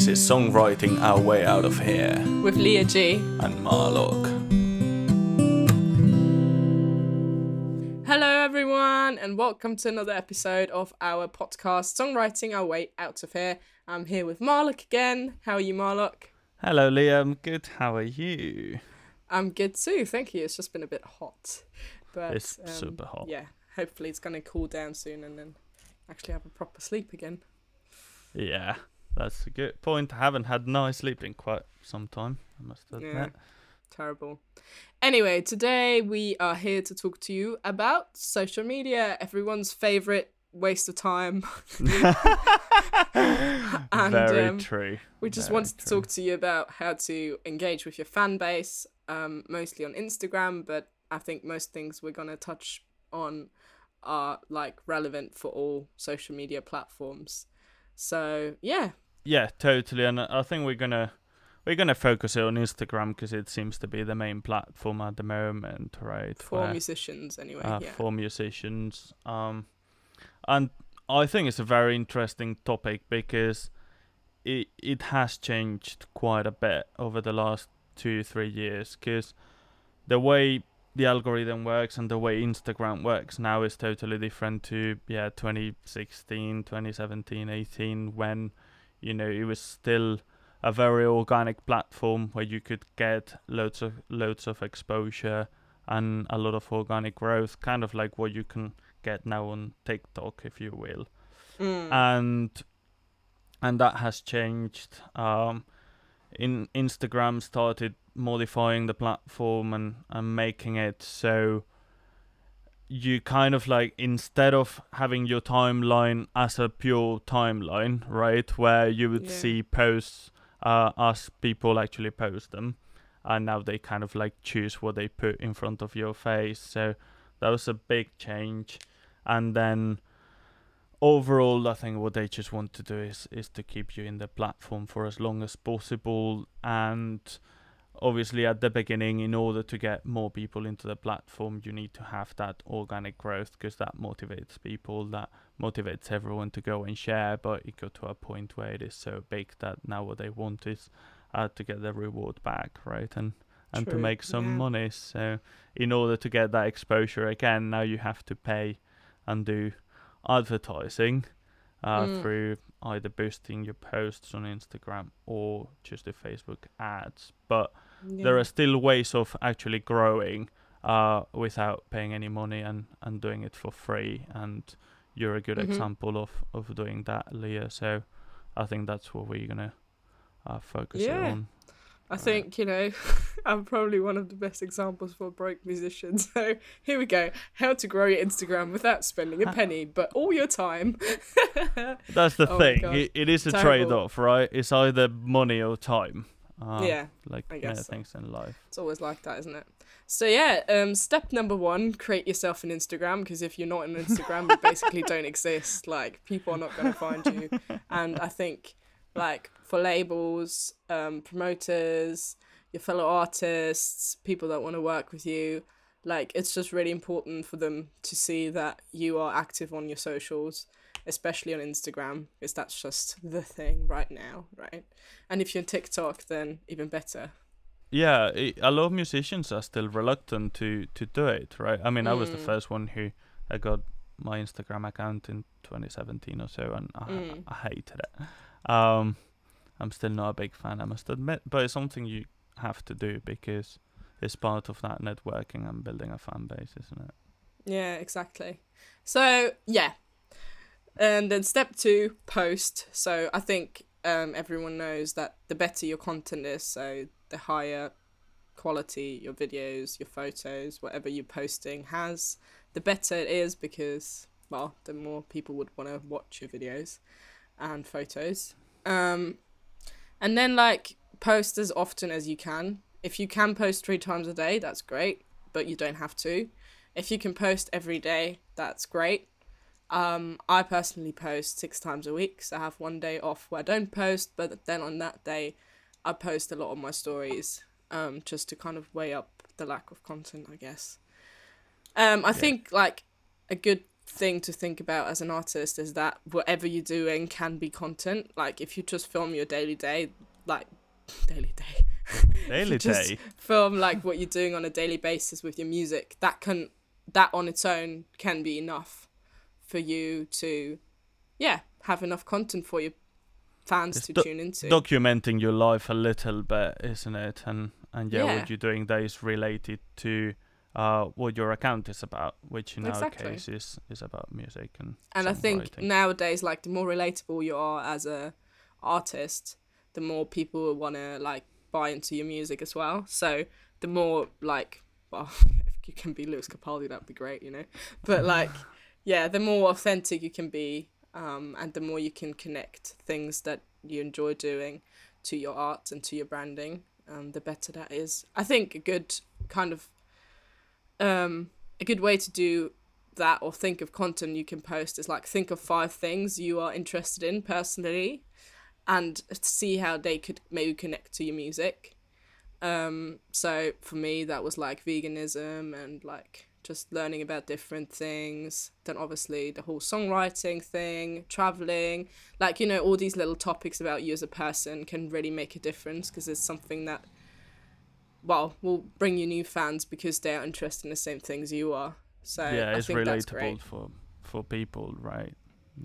This is Songwriting Our Way Out of Here with Leah G. and Marlock. Hello, everyone, and welcome to another episode of our podcast, Songwriting Our Way Out of Here. I'm here with Marlock again. How are you, Marlock? Hello, Liam. Good. How are you? I'm good too, thank you. It's just been a bit hot. But It's um, super hot. Yeah, hopefully it's going to cool down soon and then actually have a proper sleep again. Yeah, that's a good point. I haven't had nice sleep in quite some time, I must admit. Yeah. Terrible. Anyway, today we are here to talk to you about social media, everyone's favorite waste of time. And, Very um, true. We just Very wanted to true. talk to you about how to engage with your fan base, um, mostly on Instagram, but I think most things we're going to touch on are like relevant for all social media platforms. So, yeah. Yeah, totally. And I think we're gonna we're gonna focus on Instagram because it seems to be the main platform at the moment, right? For where- musicians, anyway. uh, yeah. for musicians. Um, and I think it's a very interesting topic because it it has changed quite a bit over the last two three years. Because the way the algorithm works and the way Instagram works now is totally different to yeah 2016, 2017, 18 when you know it was still a very organic platform where you could get loads of loads of exposure and a lot of organic growth, kind of like what you can get now on TikTok, if you will. Mm. And and that has changed. Um, in Instagram started modifying the platform and and making it so you kind of like instead of having your timeline as a pure timeline, right, where you would Yeah. see posts uh, as people actually post them, and now they kind of like choose what they put in front of your face. So that was a big change, and then overall, I think what they just want to do is is to keep you in the platform for as long as possible, and obviously at the beginning in order to get more people into the platform you need to have that organic growth because that motivates people that motivates everyone to go and share but it got to a point where it is so big that now what they want is uh, to get the reward back right and and to make some yeah. money so in order to get that exposure again now you have to pay and do advertising uh, Mm. through either boosting your posts on Instagram or just the Facebook ads. But there are still ways of actually growing uh, without paying any money and, and doing it for free. And you're a good Mhm. example of, of doing that, Leah. So I think that's what we're going to uh, focus Yeah. on. I think, you know, I'm probably one of the best examples for a broke musician. So here we go. How to grow your Instagram without spending a penny, but all your time. That's the Oh thing. It, it is a trade off, right? It's either money or time. Uh, yeah, Like I many guess so. things in life. it's always like that, isn't it? So yeah, um, step number one: create yourself an Instagram. Because if you're not on Instagram, you basically don't exist. Like people are not going to find you. And I think, like for labels, um, promoters, your fellow artists, people that want to work with you, like it's just really important for them to see that you are active on your socials, especially on Instagram, because that's just the thing right now, right? And if you're on TikTok, then even better. yeah a lot of musicians are still reluctant to to do it right i mean i was the Mm. first one who i got my instagram account in 2017 or so and i, Mm. I hated it um i'm still not a big fan i must admit but it's something you have to do because it's part of that networking and building a fan base isn't it Yeah, exactly. So yeah, and then step two, post. So I think um, everyone knows that the better your content is, so the higher quality your videos, your photos, whatever you're posting has, the better it is because well, the more people would want to watch your videos and photos. Um, and then like post as often as you can. If you can post three times a day, that's great, but you don't have to if you can post every day, that's great. Um, I personally post six times a week, so I have one day off where I don't post, but then on that day, I post a lot of my stories, um, just to kind of weigh up the lack of content, I guess. Um, I Yeah. think like a good thing to think about as an artist is that whatever you're doing can be content. Like if you just film your daily day, like daily day, daily day, film like what you're doing on a daily basis with your music, that can that on its own can be enough for you to, yeah, have enough content for your fans it's to do- tune into. Documenting your life a little bit, isn't it? And and yeah, yeah. what you're doing that is related to uh, what your account is about, which in exactly. our case is is about music and. And I think nowadays, like the more relatable you are as a artist, the more people will want to like buy into your music as well. So the more like, well, if you can be Lewis Capaldi, that'd be great, you know. But like, yeah, the more authentic you can be, um, and the more you can connect things that you enjoy doing to your art and to your branding, um, the better that is. I think a good kind of um, a good way to do that or think of content you can post is like think of five things you are interested in personally and see how they could maybe connect to your music. Um, so for me, that was like veganism and like just learning about different things. Then obviously the whole songwriting thing, traveling, like you know all these little topics about you as a person can really make a difference because it's something that well, will bring you new fans because they're interested in the same things you are. So yeah, I it's relatable for for people, right?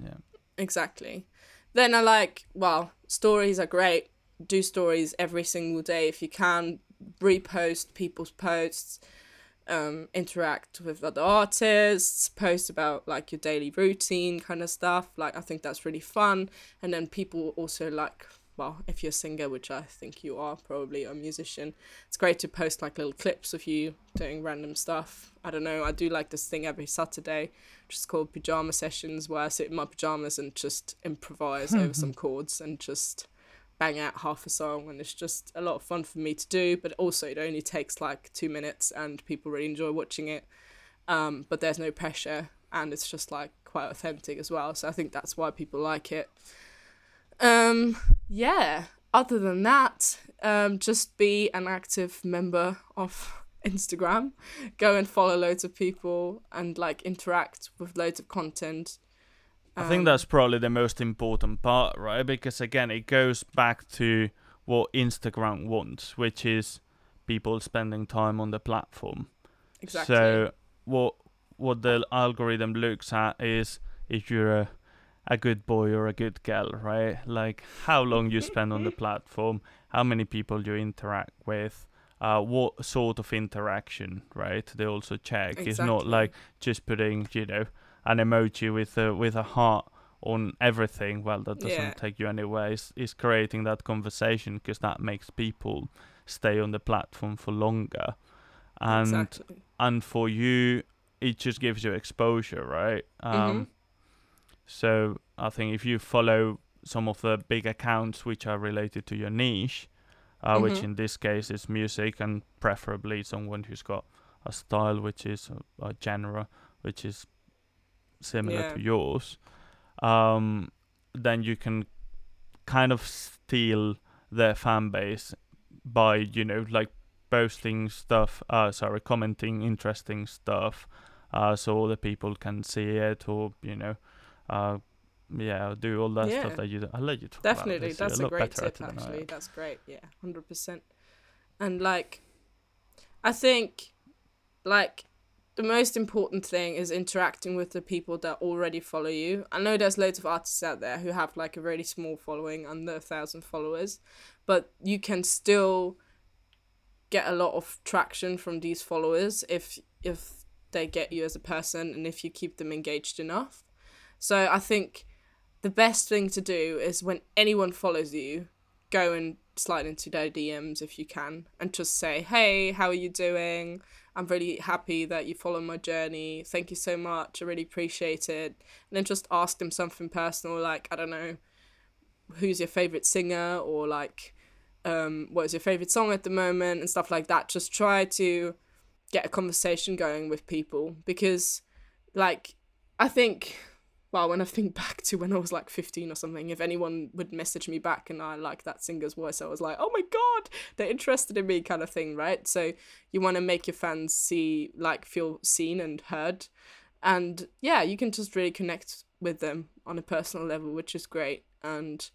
Yeah, exactly. Then I like well, stories are great. Do stories every single day if you can. Repost people's posts. Um, interact with other artists, post about like your daily routine kind of stuff. Like I think that's really fun. And then people also like well, if you're a singer, which I think you are, probably a musician, it's great to post like little clips of you doing random stuff. I don't know, I do like this thing every Saturday, which is called Pajama Sessions, where I sit in my pajamas and just improvise over some chords and just bang out half a song. And it's just a lot of fun for me to do, but also it only takes like two minutes and people really enjoy watching it. Um, but there's no pressure and it's just like quite authentic as well. So I think that's why people like it. Um, yeah, other than that, um, just be an active member of Instagram. Go and follow loads of people and like interact with loads of content. Um, I think um, that's probably the most important part, right? Because again, it goes back to what Instagram wants, which is people spending time on the platform. Exactly. So what what the algorithm looks at is if you're a a good boy or a good girl, right? Like how long you spend on the platform, how many people you interact with, uh, what sort of interaction, right? They also check. Exactly. It's not like just putting, you know, an emoji with a with a heart on everything. Well, that doesn't yeah. take you anywhere. It's, it's creating that conversation because that makes people stay on the platform for longer, and exactly. and for you, it just gives you exposure, right? Um, mm-hmm so I think if you follow some of the big accounts which are related to your niche, uh, mm-hmm. which in this case is music, and preferably someone who's got a style which is a, a genre which is similar yeah. to yours, um, then you can kind of steal their fan base by you know like posting stuff, uh, sorry, commenting interesting stuff, uh, so other people can see it, or you know uh, yeah, I'll do all that yeah. stuff that you. I'll let you talk. Definitely, that's a, a great tip. Actually, that's great. Yeah, hundred percent. And like, I think, like, the most important thing is interacting with the people that already follow you. I know there's loads of artists out there who have like a really small following, under a thousand followers, but you can still get a lot of traction from these followers if if they get you as a person and if you keep them engaged enough. So I think the best thing to do is when anyone follows you, go and slide into their DMs if you can and just say, hey, how are you doing? I'm really happy that you follow my journey. Thank you so much. I really appreciate it. And then just ask them something personal, like, I don't know, who's your favorite singer or like, um, what is your favorite song at the moment and stuff like that. Just try to get a conversation going with people because, like, I think well, when I think back to when I was like 15 or something, if anyone would message me back and I like that singer's voice, I was like, oh my god, they're interested in me, kind of thing, right? So you want to make your fans see, like, feel seen and heard. and yeah, you can just really connect with them on a personal level, which is great. And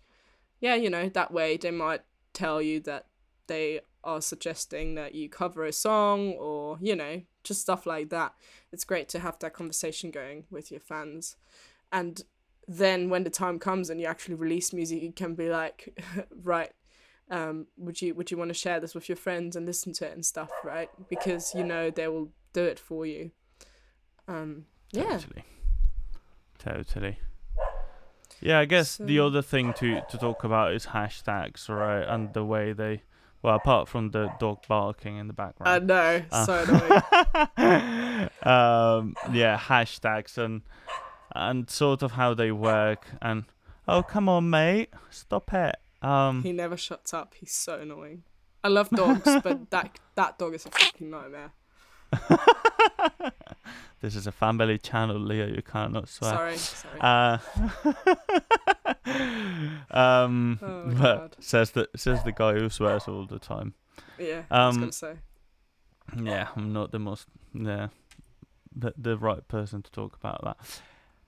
yeah, you know, that way they might tell you that they are suggesting that you cover a song or, you know, just stuff like that. It's great to have that conversation going with your fans. And then when the time comes and you actually release music, you can be like, right, um, would you would you want to share this with your friends and listen to it and stuff, right? Because you know they will do it for you. Um, yeah. Totally. Totally. Yeah, I guess the other thing to to talk about is hashtags, right? And the way they, well, apart from the dog barking in the background. I background. know, Uh, so annoying. um, yeah, hashtags and and sort of how they work. And oh, come on, mate, stop it. Um, He never shuts up. He's so annoying. I love dogs, but that that dog is a fucking nightmare. this is a family channel, Leo. You cannot swear. Sorry, sorry. Uh, um, Oh but God. says the says the guy who swears all the time. yeah, I was um, gonna say. Yeah, I'm not the most yeah, the the right person to talk about that.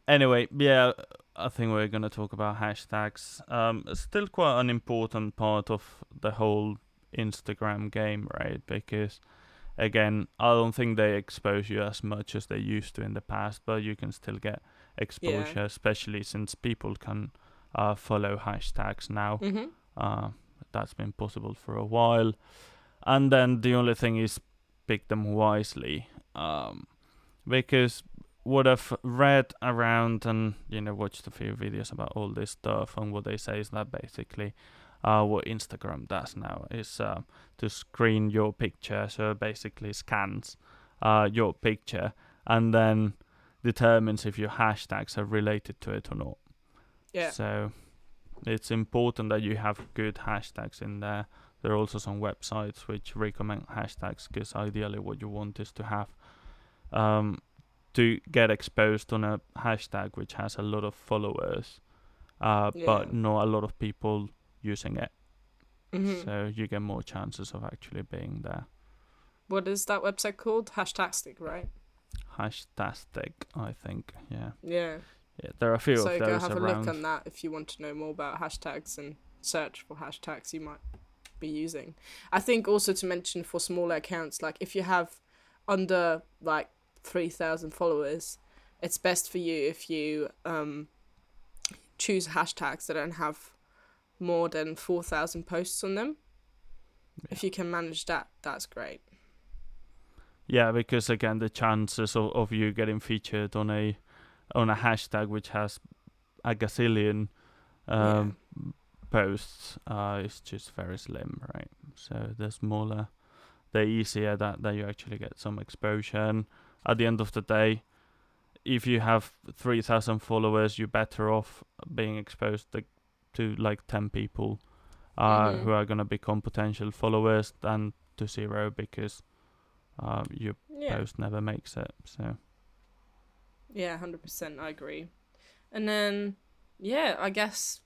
Anyway, yeah, I think we're gonna talk about hashtags. Um, still quite an important part of the whole Instagram game, right? Because again, I don't think they expose you as much as they used to in the past, but you can still get exposure, especially since people can uh, follow hashtags now. Mm-hmm. Uh, that's been possible for a while. And then the only thing is pick them wisely. Um, because what I've read around and you know watched a few videos about all this stuff and what they say is that basically uh, what Instagram does now is uh, to screen your picture so basically scans uh, your picture and then determines if your hashtags are related to it or not. Yeah. So it's important that you have good hashtags in there. There are also some websites which recommend hashtags because ideally what you want is to have um, to get exposed on a hashtag which has a lot of followers, uh, Yeah. but not a lot of people using it. hmm So you get more chances of actually being there. What is that website called? Hashtastic, right? Hashtastic, I think. Yeah. Yeah. yeah. There are a few so of go those have a look on that if you want to know more about hashtags and search for hashtags you might be using. I think also to mention for smaller accounts, like if you have under like three thousand followers, it's best for you if you um choose hashtags that don't have more than four thousand posts on them. If you can manage that, that's great. Yeah, because again, the chances of, of you getting featured on a on a hashtag which has a gazillion um, posts uh, is just very slim, right? So the smaller, the easier that, that you actually get some exposure. And at the end of the day, if you have 3,000 followers, you're better off being exposed to, to like 10 people uh, Mhm. who are going to become potential followers than to zero because uh, your yeah. post never makes it. So Yeah, hundred percent. I agree. And then, yeah, I guess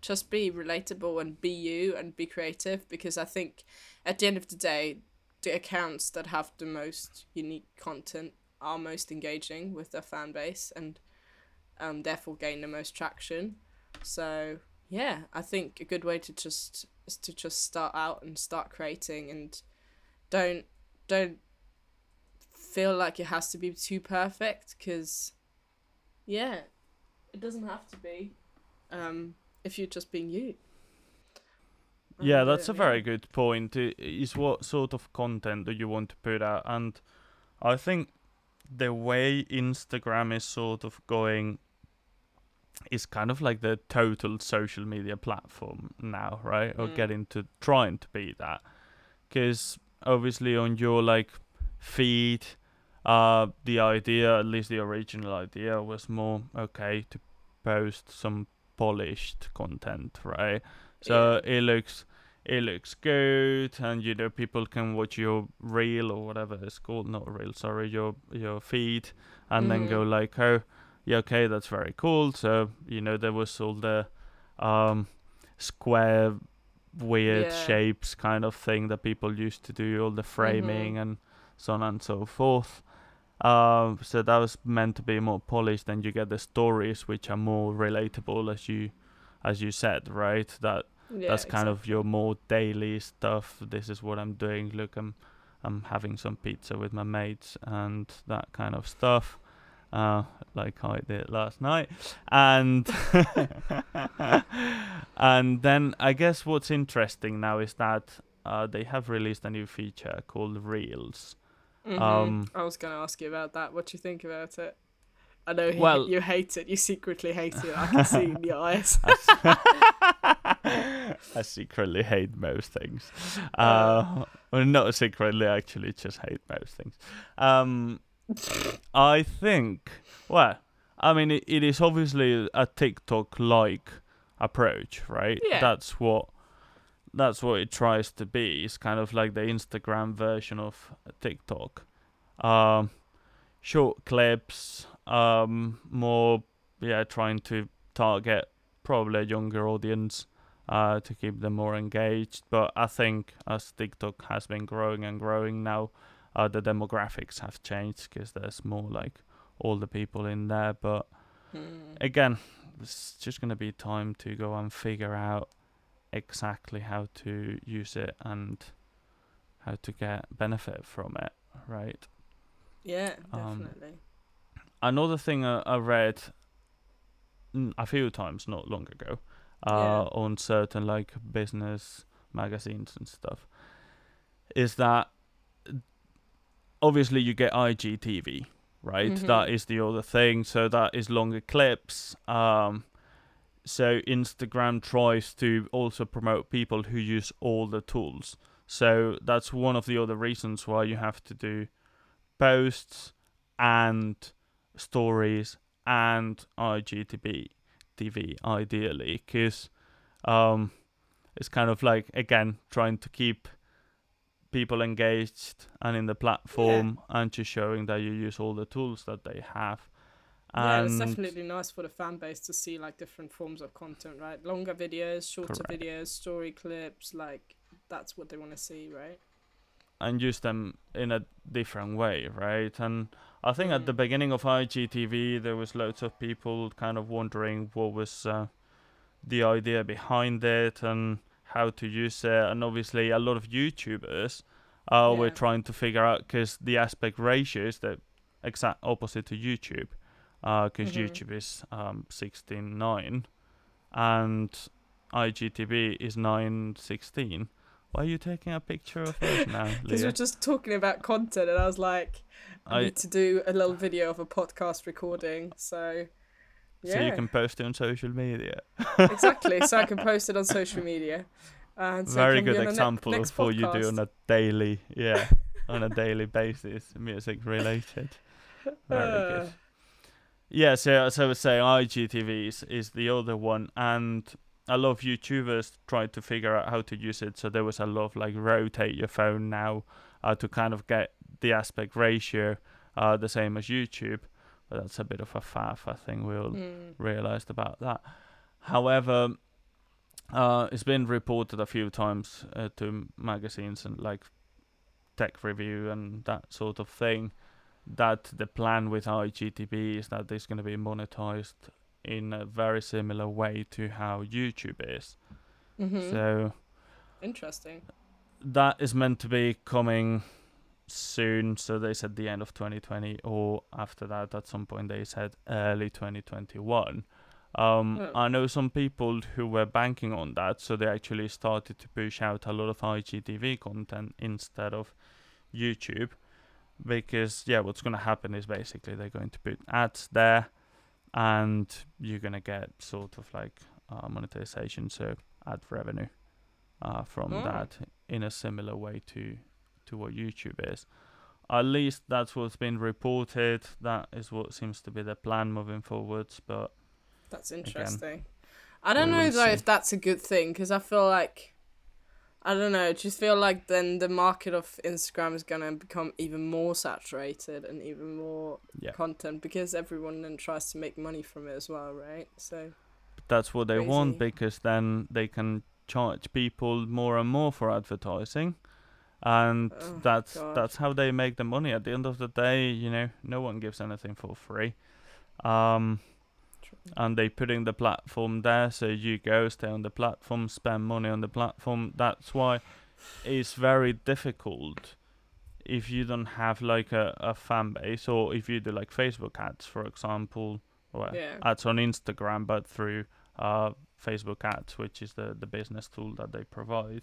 just be relatable and be you and be creative because I think at the end of the day, the accounts that have the most unique content are most engaging with their fan base and um, therefore gain the most traction. So yeah, I think a good way to just is to just start out and start creating and don't don't feel like it has to be too perfect because yeah it doesn't have to be um if you're just being you yeah, And, that's uh, a very good point. Is what sort of content do you want to put out? And I think the way Instagram is sort of going is kind of like the total social media platform now, right? Or Mm. getting to trying to be that. Because obviously on your like feed, uh, the idea, at least the original idea, was more okay to post some polished content, right? So it looks it looks good and you know people can watch your reel or whatever it's called not reel sorry your your feed and then go like oh yeah okay that's very cool. So you know there was all the um square weird Yeah. shapes kind of thing that people used to do all the framing and so on and so forth Um, so that was meant to be more polished, and you get the stories which are more relatable, as you, as you said, right? That Yeah, that's kind of your more daily stuff. This is what I'm doing. Look, I'm I'm having some pizza with my mates and that kind of stuff, uh, like I did last night. And and then I guess what's interesting now is that uh, they have released a new feature called Reels. Mhm. um, I was going to ask you about that. What do you think about it? I know you- Well- you hate it. You secretly hate it. I can see in your eyes. I secretly hate most things. Uh, well, not secretly, actually, just hate most things. Um, I think, well, I mean, it, it is obviously a TikTok-like approach, right? Yeah. That's what that's what it tries to be. It's kind of like the Instagram version of TikTok. Um, short clips, um, more yeah, trying to target probably a younger audience uh, to keep them more engaged. But I think as TikTok has been growing and growing now, uh, the demographics have changed because there's more like older people in there. But Hmm. again, it's just gonna be time to go and figure out exactly how to use it and how to get benefit from it, right? Yeah, Um, definitely. another thing I, I read a few times not long ago uh, Yeah. on certain like business magazines and stuff is that obviously you get IGTV, right? That Mhm. is the other thing. So that is longer clips. Um, so Instagram tries to also promote people who use all the tools. So that's one of the other reasons why you have to do posts and stories and IGTV TV ideally because um, it's kind of like again trying to keep people engaged and in the platform and just showing that you use all the tools that they have. Yeah, And it's definitely nice for the fan base to see like different forms of content, right? Longer videos, shorter Correct. videos, story clips, like that's what they want to see, right? and use them in a different way, right? And I think at the Mm. beginning of IGTV, there was loads of people kind of wondering what was uh, the idea behind it and how to use it. And obviously, a lot of YouTubers uh, were trying to figure out because the aspect ratio is the exact opposite to YouTube, because Mhm. YouTube is um, 16:9 and IGTV is 9:16. Why are you taking a picture of us now, Because we're just talking about content, and I was like, I, I- need to do a little video of a podcast recording. So, yeah, So you can post it on social media. exactly. So I can post it on social media. And so Very good ne- example next of what you do on a daily, yeah, on a daily basis, music related. Very Uh, good. Yeah, so as I was saying, IGTV is, is the other one, and a lot of YouTubers tried to figure out how to use it. So there was a lot of like rotate your phone now uh, to kind of get the aspect ratio uh, the same as YouTube, but that's a bit of a faff. I think we'll mm, realized about that. However, uh, it's been reported a few times uh, to magazines and like Tech Review and that sort of thing that the plan with IGTV is that it's going to be monetized in a very similar way to how YouTube is. mhm. So Interesting. that is meant to be coming soon. So they said the end of 2020, or after that, at some point they said early 2021. Um, Oh. I know some people who were banking on that, so they actually started to push out a lot of IGTV content instead of YouTube, because yeah, what's gonna happen is basically they're going to put ads there, and you're gonna get sort of like uh, monetization, so ad revenue uh, from Oh. that in a similar way to to what YouTube is. At least that's what's been reported. That is what seems to be the plan moving forwards. But That's interesting. I don't know though see. if that's a good thing because I feel like I don't know. I just feel like then the market of Instagram is gonna become even more saturated and even more yeah, content because everyone then tries to make money from it as well, right? So that's what they want because then they can charge people more and more for advertising. and Oh, that's God. that's how they make the money. At the end of the day, you know, no one gives anything for free. Um, and they putting the platform there, so you go stay on the platform, spend money on the platform. That's why it's very difficult if you don't have like a, a fan base or if you do like Facebook ads, for example, or Yeah. ads on Instagram, but through uh, Facebook ads, which is the, the business tool that they provide.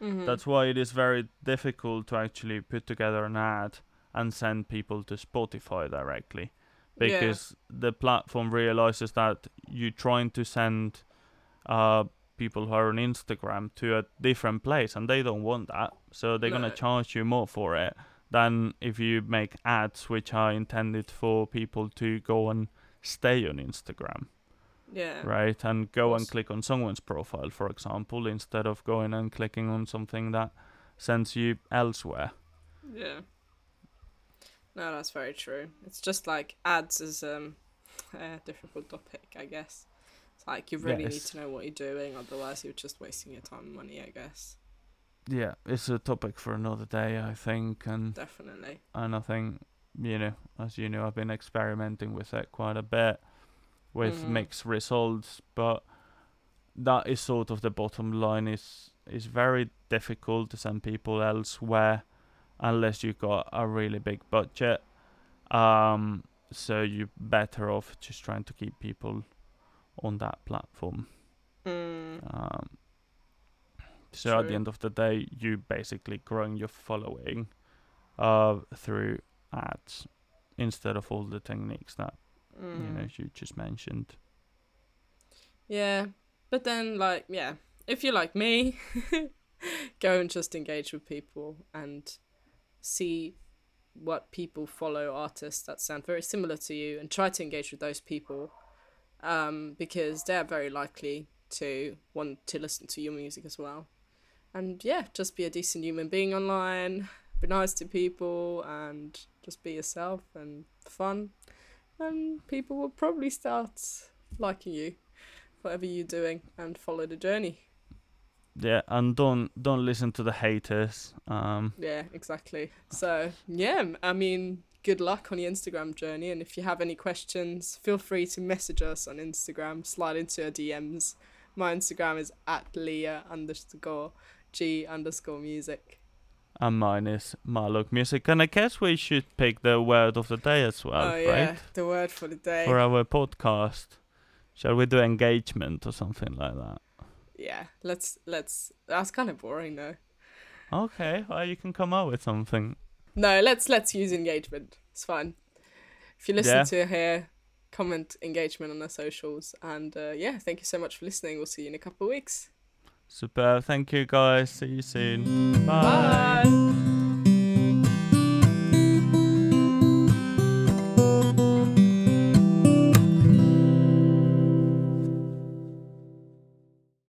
Mhm. That's why it is very difficult to actually put together an ad and send people to Spotify directly Yeah. because the platform realizes that you're trying to send uh, people who are on Instagram to a different place and they don't want that. So they're going to charge you more for it than if you make ads which are intended for people to go and stay on Instagram yeah. right? And go and click on someone's profile, for example, instead of going and clicking on something that sends you elsewhere. Yeah. No, that's very true. It's just like ads is um a difficult topic, I guess. It's like you really need to know what you're doing, otherwise you're just wasting your time and money, I guess. Yeah, it's a topic for another day, I think, and Definitely. and I think you know, as you know, I've been experimenting with it quite a bit with Mhm. mixed results, but that is sort of the bottom line. is is very difficult to send people elsewhere unless you got a really big budget. Um, so you're better off just trying to keep people on that platform. Mm, Um, so at the end of the day, you basically growing your following uh, through ads instead of all the techniques that you know mm. you just mentioned. Yeah. But then like yeah, if you're like me, go and just engage with people and see what people follow artists that sound very similar to you and try to engage with those people um, because they're very likely to want to listen to your music as well. And yeah, just be a decent human being online, be nice to people, and just be yourself and fun. And people will probably start liking you, whatever you're doing, and follow the journey. Yeah, and don't don't listen to the haters. Um, Yeah, exactly. So, yeah, I mean, good luck on your Instagram journey. And if you have any questions, feel free to message us on Instagram, slide into our DMs. My Instagram is at Leah underscore G underscore music. and mine is Marlock Music, and I guess we should pick the word of the day as well, oh, yeah, right? the word for the day. For our podcast. Shall we do engagement or something like that? Yeah, let's, let's, that's kind of boring though. Okay, well, you can come up with something. No, let's, let's use engagement. It's fine. If you listen Yeah. to here, comment engagement on our socials. And uh, yeah, thank you so much for listening. We'll see you in a couple of weeks. Super. Thank you, guys. See you soon. Bye. Bye.